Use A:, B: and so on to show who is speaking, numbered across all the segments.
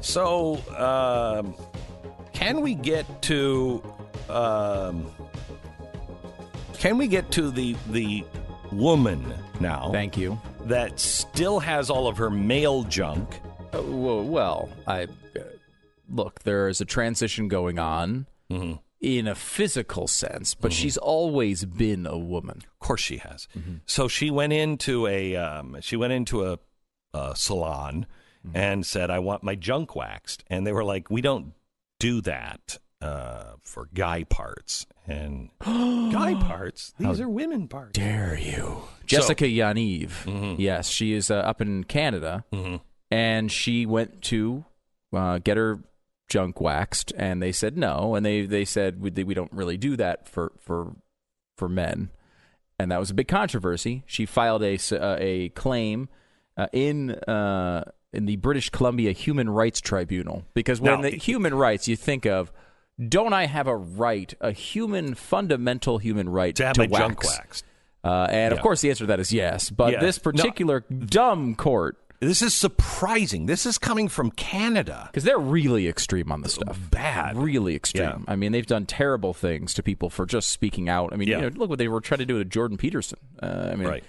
A: So, um, can we get to um, can we get to the the woman now
B: Thank you.
A: that still has all of her male junk?
B: Uh, well, I uh, look. There is a transition going on
A: Mm-hmm.
B: in a physical sense, but she's always been a woman.
A: Of course, she has.
B: Mm-hmm.
A: So she went into a um, she went into a, a salon
B: Mm-hmm.
A: and said, "I want my junk waxed," and they were like, "We don't do that uh, for guy parts." And guy parts, these are women parts.
B: Dare you, Jessica Yaniv?
A: Mm-hmm.
B: Yes, she is uh, up in Canada, and she went to uh, get her junk waxed, and they said no, and they they said we, we don't really do that for for for men, and that was a big controversy. She filed a uh, a claim uh, in. Uh, in the British Columbia Human Rights Tribunal, because when
A: Now-
B: the human rights, you think of, don't I have a right, a human, fundamental human right
A: To have
B: to
A: my
B: wax?
A: junk waxed.
B: Uh, and
A: Yeah.
B: of course, the answer to that is yes. But
A: Yeah.
B: this
A: No.
B: particular dumb court,
A: This is surprising. This is coming from Canada.
B: because they're really extreme on this stuff.
A: Bad.
B: Really extreme.
A: Yeah.
B: I mean, they've done terrible things to people for just speaking out. I mean, you know, look what they were trying to do to Jordan Peterson. Uh, I mean,
A: Right.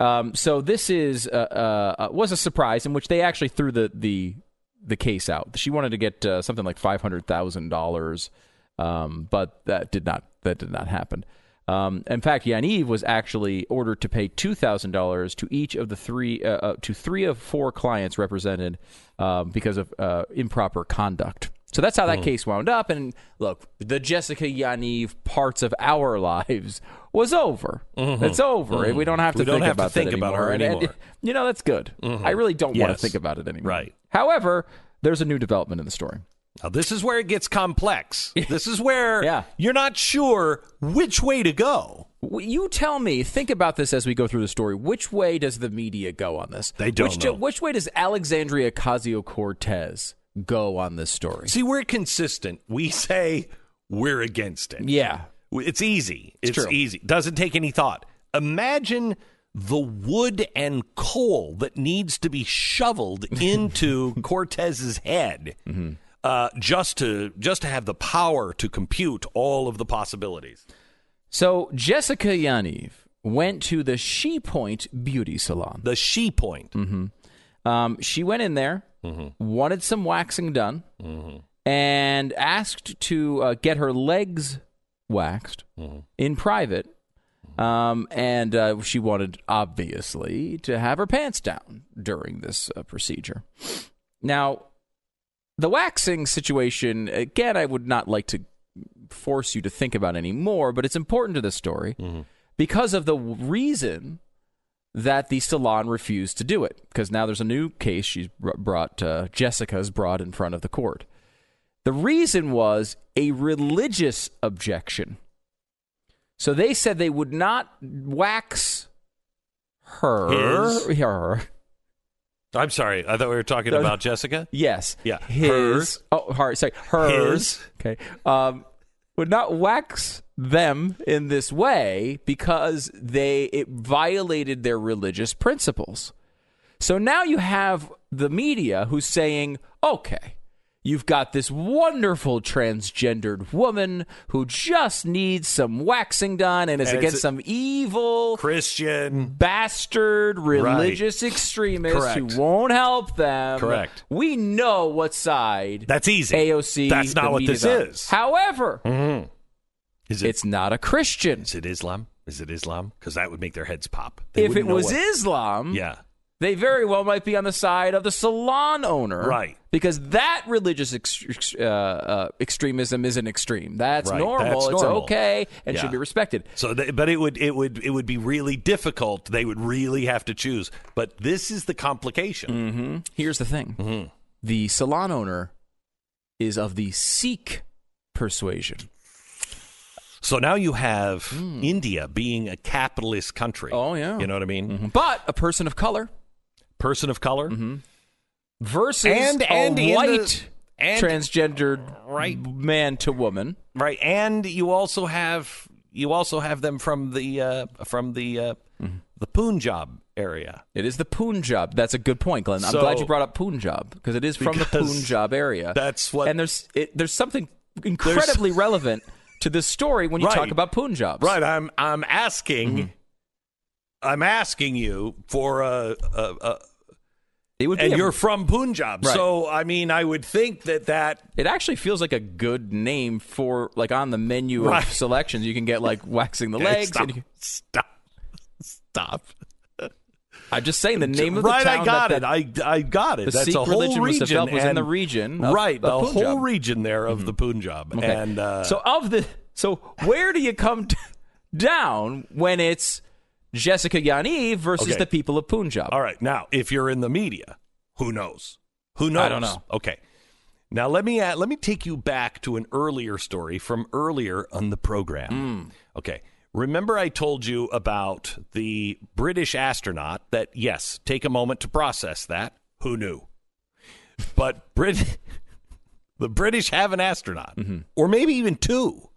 B: Um, so this is uh, uh, uh, was a surprise in which they actually threw the the the case out. She wanted to get uh, something like five hundred thousand dollars, um, but that did not that did not happen. Um, in fact, Yaniv was actually ordered to pay two thousand dollars to each of the three uh, uh, to three of four clients represented um, because of improper conduct. So that's how that hmm. case wound up. And look, the Jessica Yaniv parts of our lives was over. Mm-hmm. It's over. We don't have mm-hmm. to
A: We don't
B: think
A: have to
B: about
A: think about her
B: And- and-
A: anymore.
B: you know, that's good. Mm-hmm. I really don't want to think about it anymore.
A: Right.
B: However, there's a new development in the story.
A: Now, this is where it gets complex. This is where
B: Yeah.
A: you're not sure which way to go.
B: You tell me, think about this as we go through the story. Which way does the media go on this?
A: They don't
B: which,
A: know.
B: Which way does Alexandria Ocasio Cortez go on this story?
A: See, we're consistent. We say we're against it.
B: Yeah.
A: It's easy. It's,
B: true.
A: easy. Doesn't take any thought. Imagine the wood and coal that needs to be shoveled into Cortez's head
B: Mm-hmm.
A: uh, just to just to have the power to compute all of the possibilities.
B: So Jessica Yaniv went to the She Point Beauty Salon.
A: The she point.
B: Mm-hmm. Um, she went in there, wanted some waxing done, and asked to uh, get her legs waxed in private. Um, and uh, she wanted, obviously, to have her pants down during this uh, procedure. Now, the waxing situation, again, I would not like to force you to think about anymore, but it's important to the story because of the reason that the salon refused to do it. Because now there's a new case she's brought, uh, Jessica's brought in front of the court. The reason was a religious objection. So they said they would not wax her.
A: His?
B: Her.
A: I'm sorry. I thought we were talking about Jessica.
B: Yes.
A: Yeah.
B: His.
A: Hers.
B: Oh, her, sorry. Hers.
A: His.
B: Okay. Um, would not wax them in this way because they it violated their religious principles. So now you have the media who's saying, okay, you've got this wonderful transgendered woman who just needs some waxing done and is
A: And
B: against some evil
A: Christian.
B: bastard religious extremists
A: Correct.
B: who won't help them.
A: Correct.
B: We know what side
A: That's easy.
B: AOC.
A: That's not what this
B: on.
A: is.
B: However, mm-hmm.
A: Is it?
B: it's not a Christian.
A: Is it Islam? Is it Islam? Because that would make their heads pop. They
B: If it was
A: what-
B: Islam,
A: yeah,
B: they very well might be on the side of the salon owner,
A: Right.
B: Because that religious ex- uh, uh, extremism isn't extreme. That's
A: Right.
B: normal.
A: That's
B: it's
A: normal.
B: okay and
A: Yeah.
B: should be respected.
A: So, they, but it would it would it would be really difficult. They would really have to choose. But this is the complication.
B: Mm-hmm. Here's the thing:
A: Mm-hmm.
B: the salon owner is of the Sikh persuasion.
A: So now you have India being a capitalist country.
B: Oh, yeah.
A: you know what I mean.
B: but a person of color
A: Person of color,
B: versus
A: And-
B: a
A: and in the-
B: white
A: and-
B: transgendered
A: Right.
B: man to woman.
A: right? And you also have you also have them from the uh, from the uh, the Punjab area.
B: It is the Punjab. That's a good point, Glenn. I'm glad you brought up Punjab because it is from the Punjab area.
A: that's what-
B: And there's it, there's something incredibly relevant to this story when you
A: Right.
B: talk about Punjabs.
A: Right. I'm I'm asking.
B: Mm-hmm.
A: I'm asking you for a, a, a
B: It would be.
A: and
B: a-
A: you're from Punjab,
B: Right.
A: so I mean, I would think that that
B: it actually feels like a good name for like on the menu
A: Right.
B: of selections. You can get like waxing the legs.
A: Stop.
B: And you,
A: Stop. Stop.
B: I'm just saying the name of the
A: right,
B: town.
A: I got
B: that,
A: it. I I got it.
B: the
A: That's
B: Sikh
A: a whole
B: religion was
A: region,
B: developed was in the region of-
A: right,
B: of
A: the
B: Punjab. Mm-hmm.
A: whole region there of the Punjab,
B: Okay.
A: and uh,
B: so of the so where do you come down when it's Jessica Yaniv versus
A: Okay.
B: the people of Punjab?
A: All right. Now, if you're in the media, who knows? Who knows?
B: I don't know.
A: Okay. Now let me uh, let me take you back to an earlier story from earlier on the program.
B: Hmm.
A: Okay. Remember I told you about the British astronaut that yes, take a moment to process that. Who knew? But Brit the British have an astronaut
B: Mm-hmm.
A: or maybe even two.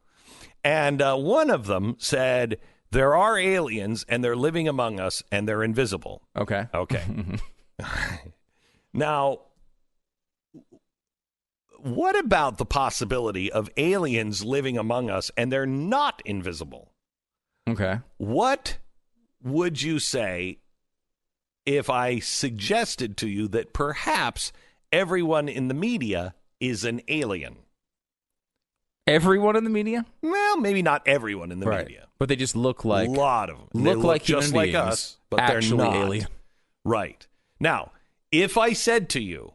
A: And uh, one of them said there are aliens and they're living among us and they're invisible.
B: Okay.
A: Okay. now, what about the possibility of aliens living among us and they're not invisible?
B: Okay.
A: What would you say if I suggested to you that perhaps everyone in the media is an alien?
B: Everyone in the media,
A: Well, maybe not everyone in the media.
B: but they just look like
A: a lot of them
B: look
A: They
B: like
A: just like
B: beings,
A: us, but
B: actually
A: they're not.
B: alien.
A: Right. Now, if I said to you,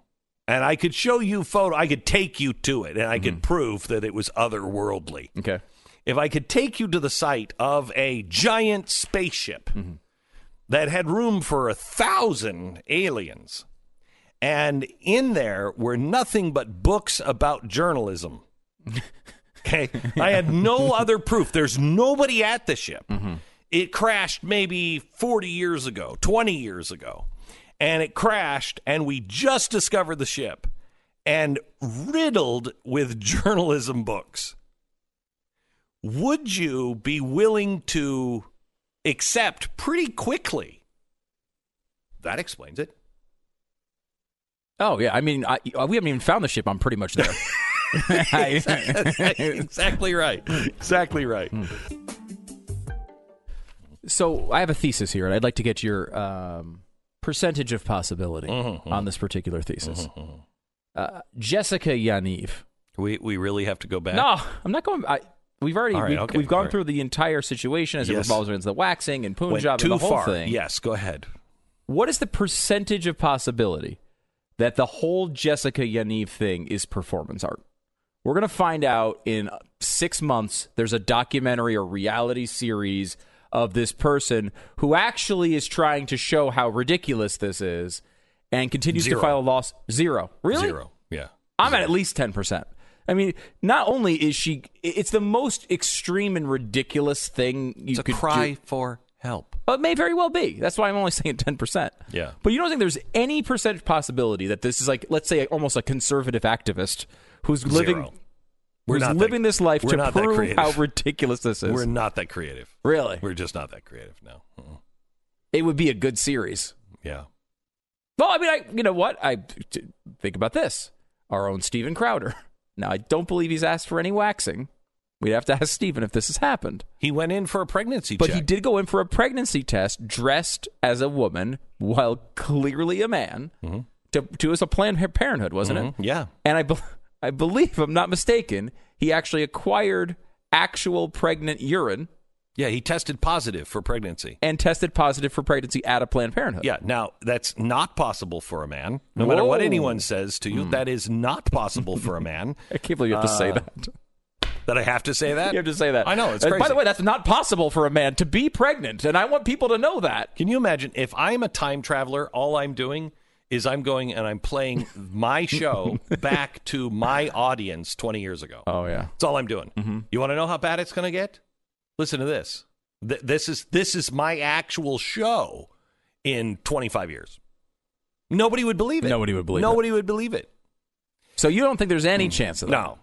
A: and I could show you photo, I could take you to it, and I
B: Mm-hmm.
A: could prove that it was otherworldly.
B: Okay.
A: If I could take you to the site of a giant spaceship that had room for a thousand aliens, and in there were nothing but books about journalism. Okay. I had no other proof. There's nobody at the ship. Mm-hmm. It crashed maybe 40 years ago, 20 years ago. And it crashed, and we just discovered the ship and riddled with journalism books. Would you be willing to accept pretty quickly? That explains it.
B: Oh yeah. I mean, I, we haven't even found the ship. I'm pretty much there.
A: exactly right. Exactly right.
B: So I have a thesis here, and I'd like to get your um, percentage of possibility
A: Mm-hmm,
B: on this particular thesis. Uh, Jessica Yaniv.
A: We we really have to go back.
B: No, I'm not going. I, we've already
A: All right,
B: we've,
A: okay,
B: we've gone
A: all right.
B: through the entire situation as it
A: Yes.
B: revolves around the waxing and
A: Went
B: Punjab
A: too
B: and the whole
A: far.
B: thing.
A: Yes, go ahead.
B: What is the percentage of possibility that the whole Jessica Yaniv thing is performance art? We're going to find out in six months. There's a documentary or reality series of this person who actually is trying to show how ridiculous this is and continues
A: Zero.
B: to file a loss. Zero. Really?
A: Zero. Yeah.
B: I'm at at least 10%. I mean, not only is she, it's the most extreme and ridiculous thing you
A: It's
B: could
A: cry
B: do.
A: for help.
B: Well, it may very well be. That's why I'm only saying 10%.
A: Yeah.
B: But you don't think there's any percentage possibility that this is like, let's say, almost a conservative activist who's living,
A: Zero. We're
B: who's
A: not that-
B: living this life to prove how ridiculous this is?
A: We're not that creative.
B: really?
A: We're just not that creative. No. Uh-uh.
B: It would be a good series.
A: Yeah.
B: Well, I mean, I, you know what? I think about this. Our own Steven Crowder. Now, I don't believe he's asked for any waxing. We'd have to ask Steven if this has happened.
A: He went in for a pregnancy test.
B: But
A: check.
B: he did go in for a pregnancy test dressed as a woman while clearly a man to, to as a Planned Parenthood, wasn't it?
A: Mhm. Yeah.
B: And I, be- I believe, I'm not mistaken, he actually acquired actual pregnant urine
A: Yeah. He tested positive for pregnancy.
B: and tested positive for pregnancy at a Planned Parenthood.
A: Yeah. Now, that's not possible for a man. No matter what anyone says to you, that is not possible for a man.
B: I can't believe you have to say
A: Uh,
B: that.
A: That I have to say that?
B: You have to say that.
A: I know. It's
B: Uh,
A: crazy.
B: By the way, that's not possible for a man to be pregnant, and I want people to know that.
A: Can you imagine if I'm a time traveler, all I'm doing is I'm going and I'm playing my show back to my audience 20 years ago.
B: Oh yeah.
A: That's all I'm doing. Mm-hmm. You want to know how bad it's going to get? Listen to this. Th- this is this is my actual show in 25 years. Nobody would believe it.
B: Nobody would believe it.
A: Nobody would believe it.
B: So you don't think there's any mm. chance of that?
A: No.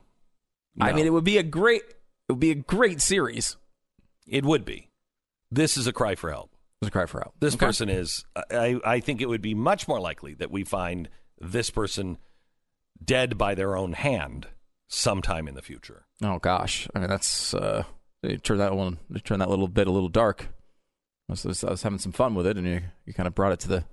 B: I mean, it would be a great, it would be a great series.
A: it would be. This is a cry for help.
B: It's a cry for help.
A: This
B: Okay.
A: person is. I, I think it would be much more likely that we find this person dead by their own hand sometime in the future.
B: Oh gosh, I mean that's uh, they turned that one, turned that little bit a little dark. I was, I was- having some fun with it, and you you kind of brought it to the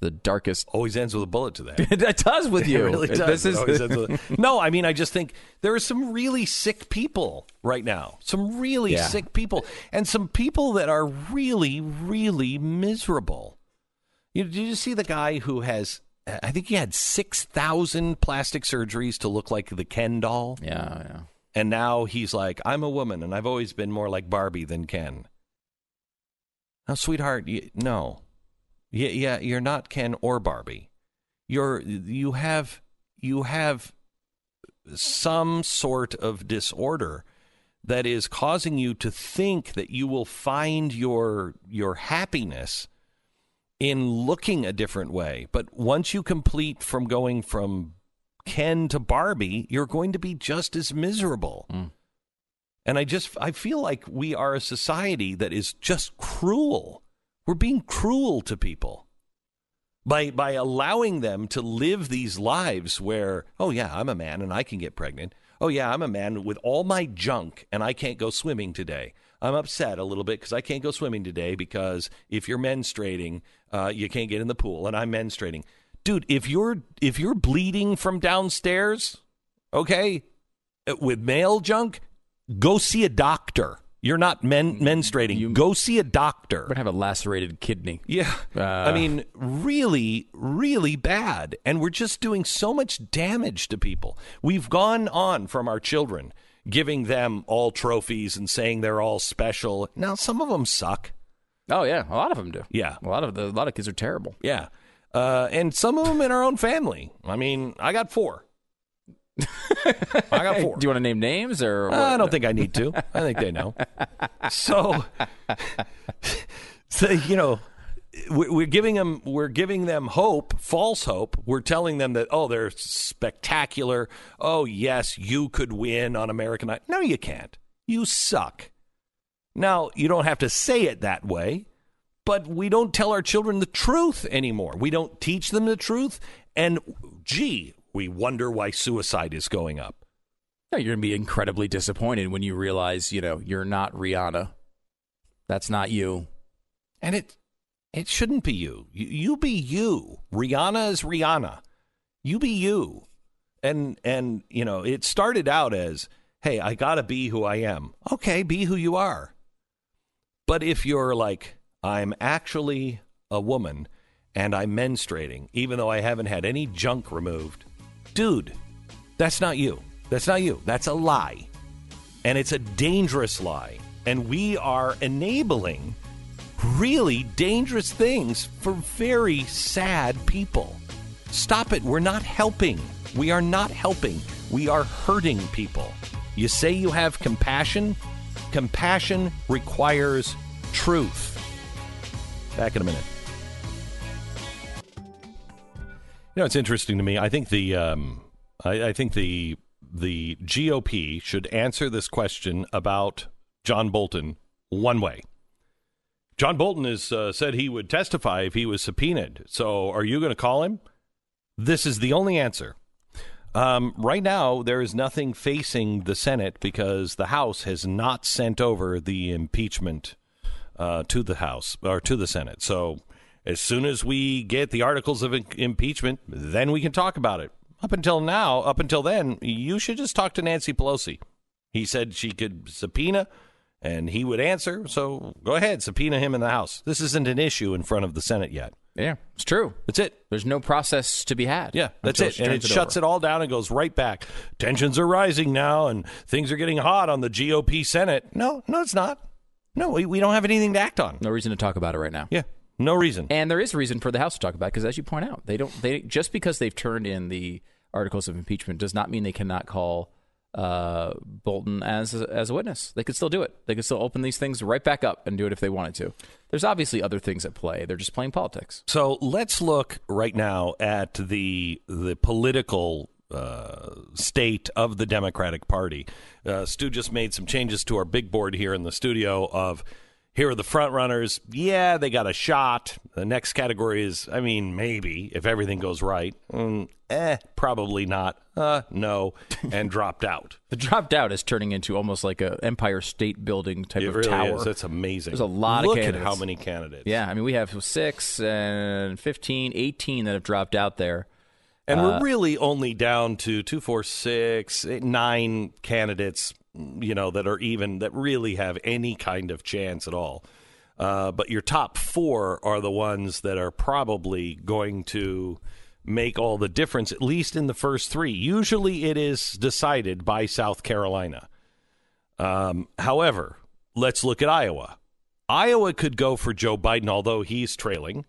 B: the darkest.
A: Always ends with a bullet to that.
B: it does with you.
A: It really does.
B: This
A: It
B: is
A: with- no, I mean, I just think there are some really sick people right now. Some really
B: Yeah.
A: sick people, and some people that are really, really miserable. You, did you see the guy who has? I think he had six thousand plastic surgeries to look like the Ken doll,
B: yeah, yeah.
A: and now he's like, "I'm a woman, and I've always been more like Barbie than Ken." Now, sweetheart, you, no, yeah, yeah, you're not Ken or Barbie. You're you have you have some sort of disorder that is causing you to think that you will find your your happiness in looking a different way. But once you complete from going from Ken to Barbie, you're going to be just as miserable. Hmm. And I just I feel like we are a society that is just cruel. We're being cruel to people by by allowing them to live these lives where oh yeah, I'm a man and I can get pregnant. Oh yeah, I'm a man with all my junk and I can't go swimming today. I'm upset a little bit because I can't go swimming today because if you're menstruating, uh, you can't get in the pool, and I'm menstruating. Dude, if you're if you're bleeding from downstairs, okay, uh, with male junk, go see a doctor. You're not men, menstruating. go see a doctor.
B: We're have a lacerated kidney.
A: Yeah.
B: Uh,
A: I mean, really, really bad. And we're just doing so much damage to people. We've gone on from our children, giving them all trophies and saying they're all special. Now, some of them suck.
B: Oh yeah, a lot of them do.
A: Yeah.
B: a lot of the, a lot of kids are terrible.
A: Yeah. Uh, and some of them in our own family. I mean, I got four. I got four.
B: Do you want to name names or? What?
A: I don't think I need to. I think they know. So, so you know, we- we're giving them we're giving them hope, false hope. We're telling them that oh, they're spectacular. Oh yes, you could win on American Idol. No, you can't. You suck. Now you don't have to say it that way, but we don't tell our children the truth anymore. We don't teach them the truth, and gee, we wonder why suicide is going up.
B: No, you're gonna be incredibly disappointed when you realize, you know, you're not Rihanna. That's not you.
A: And it it shouldn't be you. You, you be you. Rihanna is Rihanna. You be you. And and you know, it started out as, "Hey, I got to be who I am." Okay, be who you are. But if you're like, "I'm actually a woman and I'm menstruating even though I haven't had any junk removed." Dude, that's not you. That's not you. That's a lie. And it's a dangerous lie. And we are enabling really dangerous things for very sad people. Stop it. We're not helping. We are not helping. We are hurting people. You say you have compassion. Compassion requires truth. Back in a minute. You know, it's interesting to me. I think the um, I, I think the the GOP should answer this question about John Bolton one way. John Bolton has uh, said he would testify if he was subpoenaed. So, are you going to call him? This is the only answer. Um, right now, there is nothing facing the Senate because the House has not sent over the impeachment uh, to the House or to the Senate. So, as soon as we get the articles of impeachment, then we can talk about it. Up until now, up until then, you should just talk to Nancy Pelosi. He said she could subpoena and he would answer. So go ahead, subpoena him in the House. This isn't an issue in front of the Senate yet.
B: Yeah, it's true.
A: That's it.
B: There's no process to be had.
A: Yeah, that's it. And it
B: turns
A: shuts
B: over.
A: it all down and goes right back. Tensions are rising now and things are getting hot on the GOP Senate. No, no, it's not. No, we, we don't have anything to act on.
B: No reason to talk about it right now.
A: Yeah, no reason.
B: And there is reason for the House to talk about because, as you point out, they don't. They just because they've turned in the articles of impeachment does not mean they cannot call uh, Bolton as a, as a witness. They could still do it. They could still open these things right back up and do it if they wanted to. There's obviously other things at play. They're just playing politics.
A: So let's look right now at the the political uh, state of the Democratic Party. Uh, Stu just made some changes to our big board here in the studio of here are the front runners. Yeah, they got a shot. The next category is, I mean, maybe if everything goes right. Mm, eh, probably not. Uh, no, and dropped out.
B: The dropped out is turning into almost like a Empire State Building type
A: It
B: of
A: really
B: tower.
A: is. That's amazing.
B: There's a lot of
A: Look at
B: candidates.
A: how many candidates.
B: Yeah, I mean, we have six and 15, 18 that have dropped out there.
A: And
B: Uh,
A: we're really only down to two, four, six, eight, nine candidates, you know, that are even that really have any kind of chance at all. Uh, but your top four are the ones that are probably going to make all the difference, at least in the first three. Usually, it is decided by South Carolina. Um, however, let's look at Iowa. Iowa could go for Joe Biden, although he's trailing.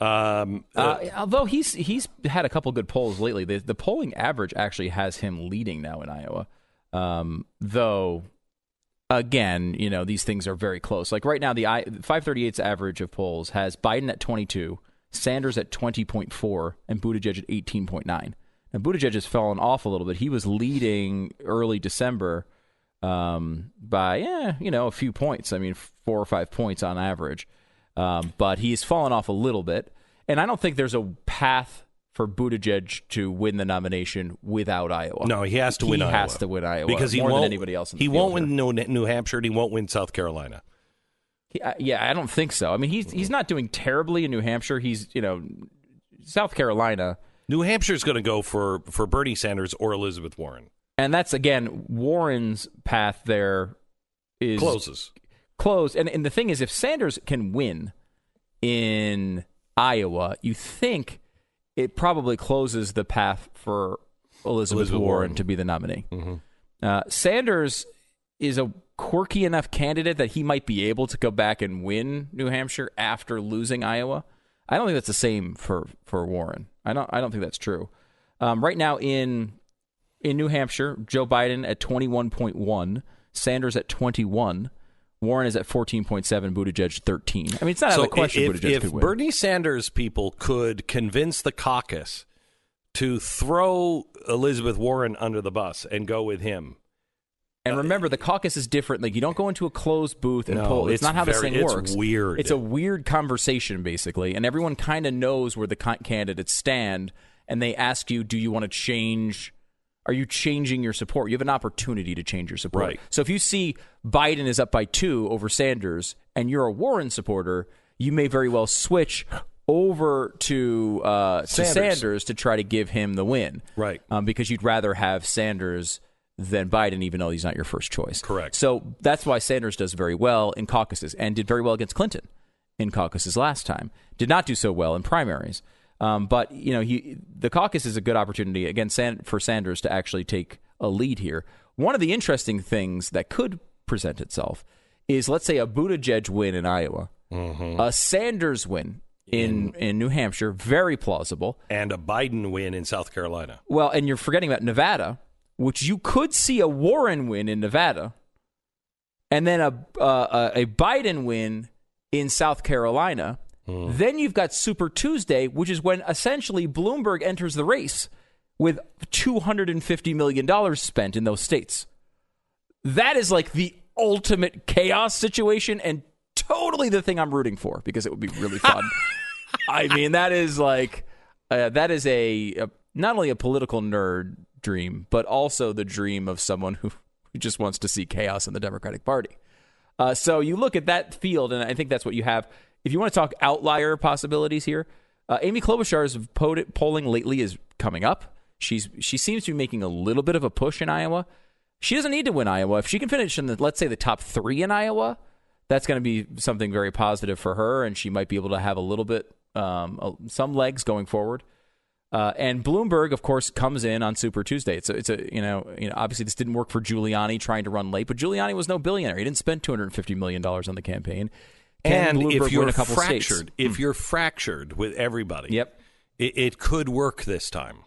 A: Um,
B: Uh, although he's he's had a couple good polls lately, the, the polling average actually has him leading now in Iowa. Um, though, again, you know these things are very close. Like right now, the I 538's average of polls has Biden at 22, Sanders at 20.4, and Buttigieg at 18.9. Now Buttigieg has fallen off a little bit. He was leading early December um, by yeah, you know a few points. I mean, four or five points on average. Um, but he's fallen off a little bit, and I don't think there's a path for Buttigieg to win the nomination without Iowa.
A: No, he has to win Iowa.
B: He
A: Iowa.
B: has to win Iowa
A: because he
B: more
A: won't,
B: than anybody else. In the
A: he won't win New, New Hampshire. and He won't win South Carolina.
B: He- uh, yeah, I don't think so. I mean, he's he's not doing terribly in New Hampshire. He's you know South Carolina,
A: New Hampshire's going to go for for Bernie Sanders or Elizabeth Warren.
B: and that's again Warren's path there is
A: Closes.
B: closed. And and the thing is, if Sanders can win in Iowa, you think it probably closes the path for Elizabeth,
A: Elizabeth
B: Warren,
A: Warren.
B: to be the nominee. Uh, Sanders is a quirky enough candidate that he might be able to go back and win New Hampshire after losing Iowa. I don't think that's the same for for Warren. I don't. I don't think that's true. Um, right now in in New Hampshire, Joe Biden at twenty one point one, Sanders at twenty one. Warren is at 14.7, Buttigieg 13. I mean, it's not out of the question
A: if,
B: Buttigieg
A: if. Bernie Sanders people could convince the caucus to throw Elizabeth Warren under the bus and go with him,
B: and uh, remember, the caucus is different. Like, you don't go into a closed booth and
A: No,
B: poll. It's,
A: it's
B: not how this
A: very-
B: thing
A: it's
B: works.
A: weird.
B: It's a weird conversation, basically, and everyone kind of knows where the candidates stand, and they ask you, do you want to change? Are you changing your support? You have an opportunity to change your support.
A: Right.
B: So if you see Biden is up by two over Sanders, and you're a Warren supporter, you may very well switch over to uh, to
A: Sanders.
B: Sanders to try to give him the win.
A: Right.
B: Um, because you'd rather have Sanders than Biden, even though he's not your first choice.
A: Correct.
B: So that's why Sanders does very well in caucuses and did very well against Clinton in caucuses last time. Did not do so well in primaries. Um, but you know, he, the caucus is a good opportunity again San, for Sanders to actually take a lead here. One of the interesting things that could present itself is, let's say, a Buttigieg win in Iowa, a Sanders win in in New Hampshire, very plausible.
A: and a Biden win in South Carolina.
B: Well, and you're forgetting about Nevada, which you could see a Warren win in Nevada, and then a uh, a Biden win in South Carolina. Then you've got Super Tuesday, which is when essentially Bloomberg enters the race with two hundred and fifty million dollars spent in those states. That is like the ultimate chaos situation, and totally the thing I'm rooting for because it would be really fun. I mean, that is like uh, that is a, a not only a political nerd dream, but also the dream of someone who, who just wants to see chaos in the Democratic Party. Uh, so you look at that field, and I think that's what you have. If you want to talk outlier possibilities here, uh, Amy Klobuchar's polling lately is coming up. She's she seems to be making a little bit of a push in Iowa. She doesn't need to win Iowa. If she can finish in the let's say the top three in Iowa, that's going to be something very positive for her, and she might be able to have a little bit um, some legs going forward. Uh, and Bloomberg, of course, comes in on Super Tuesday. It's a, it's a you know you know obviously this didn't work for Giuliani trying to run late, but Giuliani was no billionaire. He didn't spend two hundred fifty million dollars on the campaign. Can
A: and
B: Bloomberg
A: if you're
B: win a couple
A: fractured,
B: states? Hmm.
A: if you're fractured with everybody,
B: Yep.
A: it, it could work this time.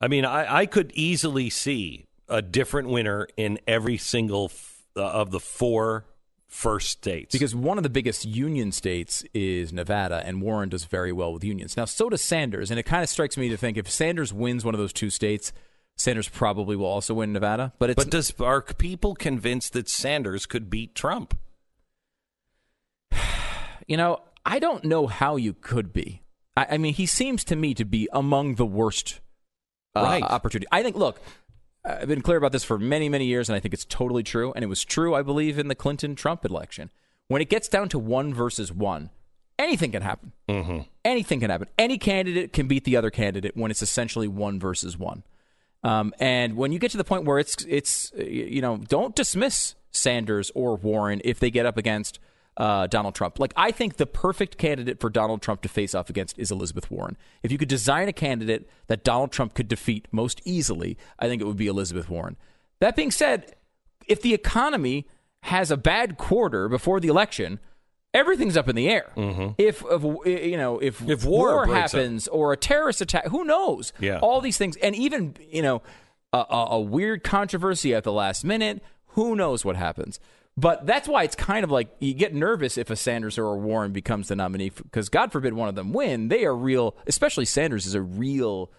A: I mean, I, I could easily see a different winner in every single f- uh, of the four first states.
B: Because one of the biggest union states is Nevada, and Warren does very well with unions. Now, so does Sanders, and it kind of strikes me to think if Sanders wins one of those two states, Sanders probably will also win Nevada. But it's
A: but does are people convinced that Sanders could beat Trump?
B: You know, I don't know how you could be. I, I mean, he seems to me to be among the worst uh,
A: Right.
B: opportunity. I think. Look, I've been clear about this for many, many years, and I think it's totally true. And it was true, I believe, in the Clinton Trump election. When it gets down to one versus one, anything can happen.
A: Mm-hmm.
B: Anything can happen. Any candidate can beat the other candidate when it's essentially one versus one. Um, and when you get to the point where it's it's you know don't dismiss Sanders or Warren if they get up against uh, Donald Trump. Like I think the perfect candidate for Donald Trump to face off against is Elizabeth Warren. If you could design a candidate that Donald Trump could defeat most easily, I think it would be Elizabeth Warren. That being said, if the economy has a bad quarter before the election, everything's up in the air. If, if you know if,
A: Mm-hmm. If war out.
B: happens or a terrorist attack, who knows?
A: Yeah.
B: all these things, and even you know a, a weird controversy at the last minute. Who knows what happens? But that's why it's kind of like you get nervous if a Sanders or a Warren becomes the nominee because God forbid one of them win. They are real, especially Sanders is a real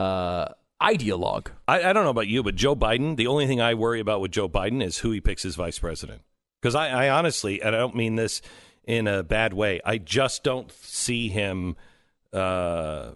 B: uh, ideologue.
A: I, I don't know about you, but Joe Biden, the only thing I worry about with Joe Biden is who he picks as vice president. Because I, I honestly, and I don't mean this in a bad way, I just don't see him. Uh,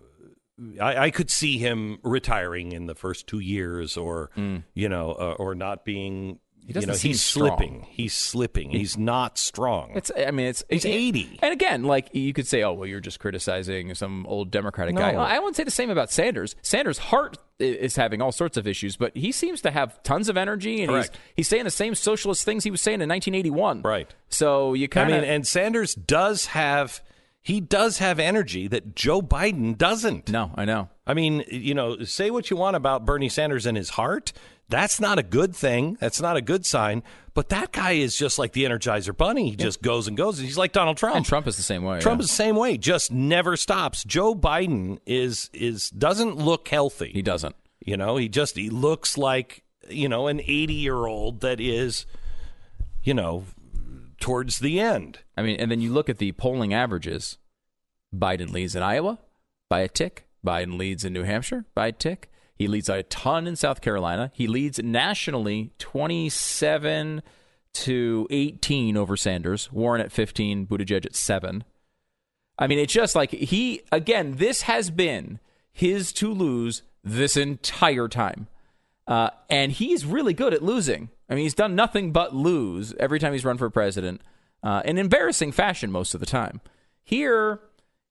A: I, I could see him retiring in the first two years, or you know, uh, or not being.
B: He doesn't
A: you know,
B: seem
A: he's
B: strong.
A: slipping. He's slipping. He's not strong.
B: It's, I mean, it's
A: He's
B: it-
A: 80.
B: and again, like you could say, oh well, you're just criticizing some old Democratic guy. I wouldn't say the same about Sanders. Sanders' heart is having all sorts of issues, but he seems to have tons of energy, and he's
A: Correct.
B: he's saying the same socialist things he was saying in 1981.
A: Right.
B: So you kind of I
A: mean, and Sanders does have he does have energy that Joe Biden doesn't.
B: no, I know.
A: I mean, you know, say what you want about Bernie Sanders and his heart. That's not a good thing. That's not a good sign. But that guy is just like the Energizer Bunny. He just goes and goes. He's like Donald Trump.
B: And Trump is the same way.
A: Trump
B: yeah.
A: is the same way. Just never stops. Joe Biden is is doesn't look healthy.
B: he doesn't.
A: You know, he just he looks like you know an eighty year old that is, you know, towards the end.
B: I mean, and then you look at the polling averages. Biden leads in Iowa by a tick. Biden leads in New Hampshire by a tick. He leads a ton in South Carolina. He leads nationally 27 to 18 over Sanders. Warren at 15, Buttigieg at 7. I mean, it's just like he, again, this has been his to lose this entire time. Uh, and he's really good at losing. I mean, he's done nothing but lose every time he's run for president uh, in embarrassing fashion most of the time. Here,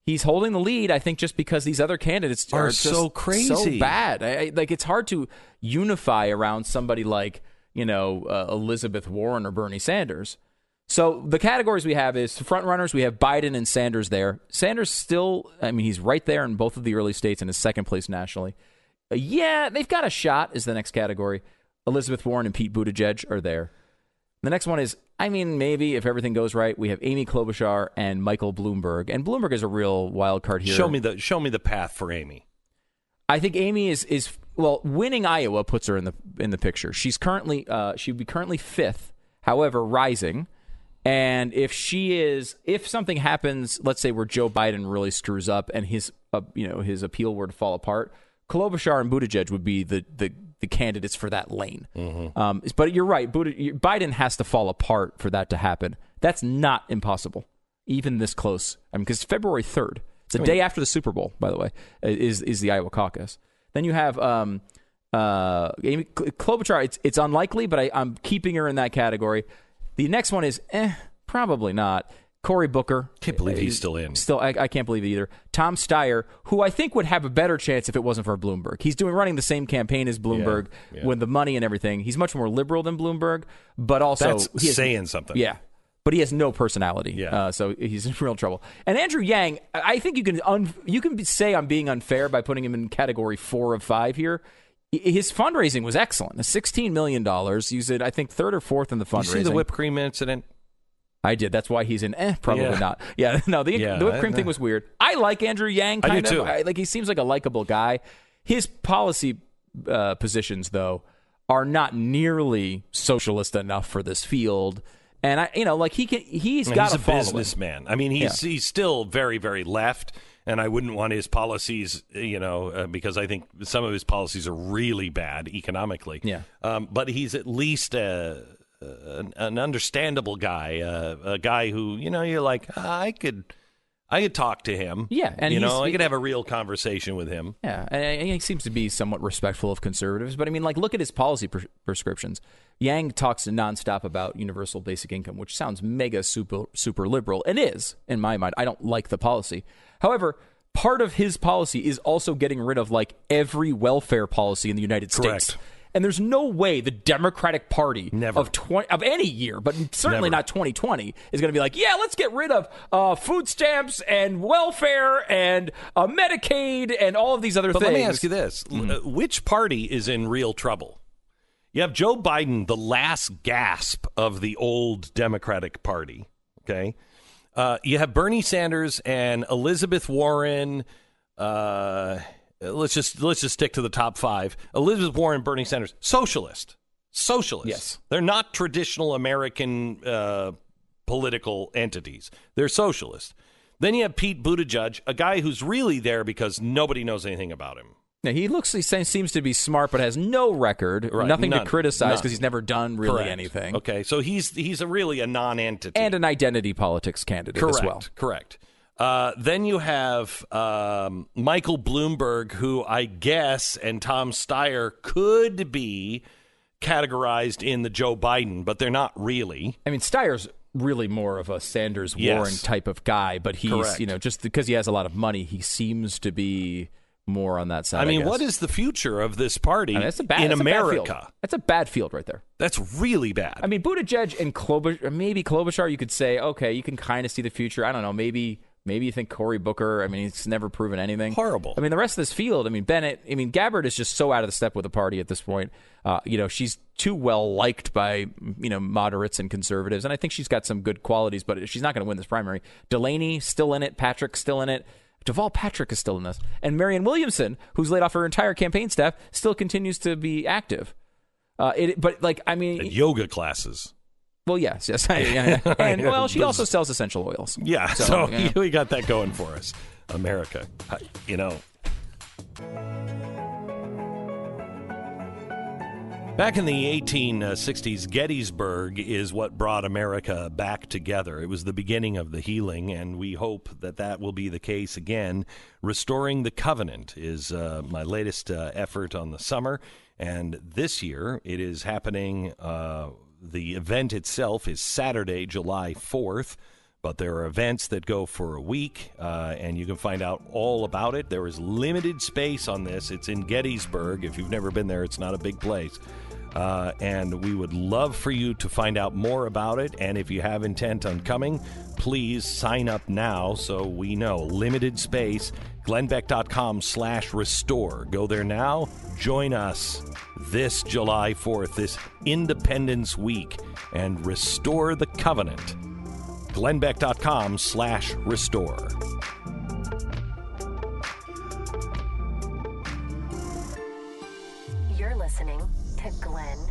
B: he's holding the lead, I think, just because these other candidates
A: Are
B: are,
A: so crazy.
B: so bad. I, I, like, it's hard to unify around somebody like, you know, uh, Elizabeth Warren or Bernie Sanders. So the categories we have is front runners. We have Biden and Sanders there. Sanders still, I mean, he's right there in both of the early states and is second place nationally. Uh, yeah, they've got a shot. Is the next category. Elizabeth Warren and Pete Buttigieg are there. The next one is, I mean, maybe if everything goes right, we have Amy Klobuchar and Michael Bloomberg. And Bloomberg is a real wild card here.
A: Show me the show me the path for Amy.
B: I think Amy is is well, winning Iowa puts her in the in the picture. She's currently uh, she would be currently fifth, however, rising. And if she is, if something happens, let's say where Joe Biden really screws up and his, uh, you know, his appeal were to fall apart, Klobuchar and Buttigieg would be the the, the candidates for that lane. Um, but you're right, Biden has to fall apart for that to happen. That's not impossible, even this close. I mean, because February third, it's a day after the Super Bowl, by the way, is is the Iowa caucus. Then you have um, uh, Amy Kl- Klobuchar. It's it's unlikely, but I, I'm keeping her in that category. The next one is eh, probably not. Cory Booker.
A: Can't believe he's
B: Uh,
A: still in.
B: Still, I, I can't believe it either. Tom Steyer, who I think would have a better chance if it wasn't for Bloomberg. He's doing running the same campaign as Bloomberg
A: Yeah, yeah.
B: with the money and everything. He's much more liberal than Bloomberg, but also
A: That's
B: has-
A: saying something.
B: yeah. But he has no personality,
A: Yeah.
B: uh, so he's in real trouble. And Andrew Yang, I think you can un- you can say I'm being unfair by putting him in category four of five here. His fundraising was excellent. Sixteen million dollars. He's at I think third or fourth in the
A: You
B: fundraising.
A: see the whipped cream incident?
B: I did. That's why he's in. Eh, probably
A: Yeah.
B: not. Yeah, no. The,
A: Yeah,
B: the whipped
A: I-
B: cream thing was weird. I like Andrew Yang.
A: I do
B: of.
A: too.
B: I, like he seems like a likable guy. His policy uh, positions, though, are not nearly socialist enough for this field. And I, you know, like he can. He's
A: And
B: got
A: he's
B: a
A: a businessman. I mean, he's he's still very very left, and I wouldn't want his policies, you know, uh, because I think some of his policies are really bad economically.
B: Yeah.
A: Um, but he's at least a an, an understandable guy, uh, a guy who you know you're like "Ah, I could. I could talk to him.
B: Yeah, and
A: you know, I could have a real conversation with him.
B: Yeah, and he seems to be somewhat respectful of conservatives. But I mean, like, look at his policy pres- prescriptions. Yang talks nonstop about universal basic income, which sounds mega super super liberal, and is in my mind. I don't like the policy. However, part of his policy is also getting rid of like every welfare policy in the United States. And there's no way the Democratic Party
A: Never.
B: of 20 of any year, but certainly
A: Never.
B: not 2020, is going to be like, yeah, let's get rid of uh, food stamps and welfare and uh, Medicaid and all of these other
A: But
B: things.
A: let me ask you this: L- uh, which party is in real trouble? You have Joe Biden, the last gasp of the old Democratic Party. Okay, uh, you have Bernie Sanders and Elizabeth Warren. Uh, let's just let's just stick to the top five: Elizabeth Warren, Bernie Sanders, socialist, socialist.
B: Yes.
A: they're not traditional American uh, political entities. They're socialist. Then you have Pete Buttigieg, a guy who's really there because nobody knows anything about him.
B: Now, he looks he seems to be smart, but has no record,
A: Right,
B: nothing
A: none,
B: to criticize because he's never done really
A: Correct.
B: anything,
A: Okay, so he's he's a really a non-entity.
B: and an identity politics candidate
A: correct,
B: as well.
A: correct. Uh, then you have um, Michael Bloomberg, who I guess and Tom Steyer could be categorized in the Joe Biden, but they're not really.
B: I mean, Steyer's really more of a Sanders
A: Yes.
B: Warren type of guy, but he's
A: Correct.
B: you know just because he has a lot of money, he seems to be more on that side.
A: I mean,
B: guess.
A: what is the future of this party
B: I mean, that's a bad
A: in
B: that's a bad field.
A: America?
B: That's a bad field right there.
A: That's really bad.
B: I mean, Buttigieg and Klobuchar, maybe Klobuchar, you could say, okay, you can kind of see the future. I don't know, maybe. Maybe you think Cory Booker. I mean, he's never proven anything.
A: Horrible.
B: I mean, the rest of this field. I mean, Bennet. I mean, Gabbard is just so out of the step with the party at this point. Uh, you know, she's too well liked by you know moderates and conservatives, and I think she's got some good qualities, but she's not going to win this primary. Delaney still in it. Patrick still in it. Deval Patrick is still in this, and Marianne Williamson, who's laid off her entire campaign staff, still continues to be active. Uh, it, but like, I mean,
A: And yoga classes.
B: Well, yes, yes, yeah, yeah. and well, she also sells essential oils.
A: Yeah, so,
B: yeah.
A: we got that going for us. America, Uh, you know. Back in the 1860s, Gettysburg is what brought America back together. It was the beginning of the healing, and we hope that that will be the case again. Restoring the Covenant is uh, my latest uh, effort on the summer, and this year it is happening. Uh, the event itself is Saturday, July 4th but there are events that go for a week, uh, and you can find out all about it. There is limited space on this. It's in Gettysburg. If you've never been there, it's not a big place. Uh, and we would love for you to find out more about it. And if you have intent on coming, please sign up now so we know. Limited space, glennbeck.com slash restore. Go there now. Join us this July 4th, this Independence Week, and restore the covenant glennbeck.com slash restore.
C: To Glenn.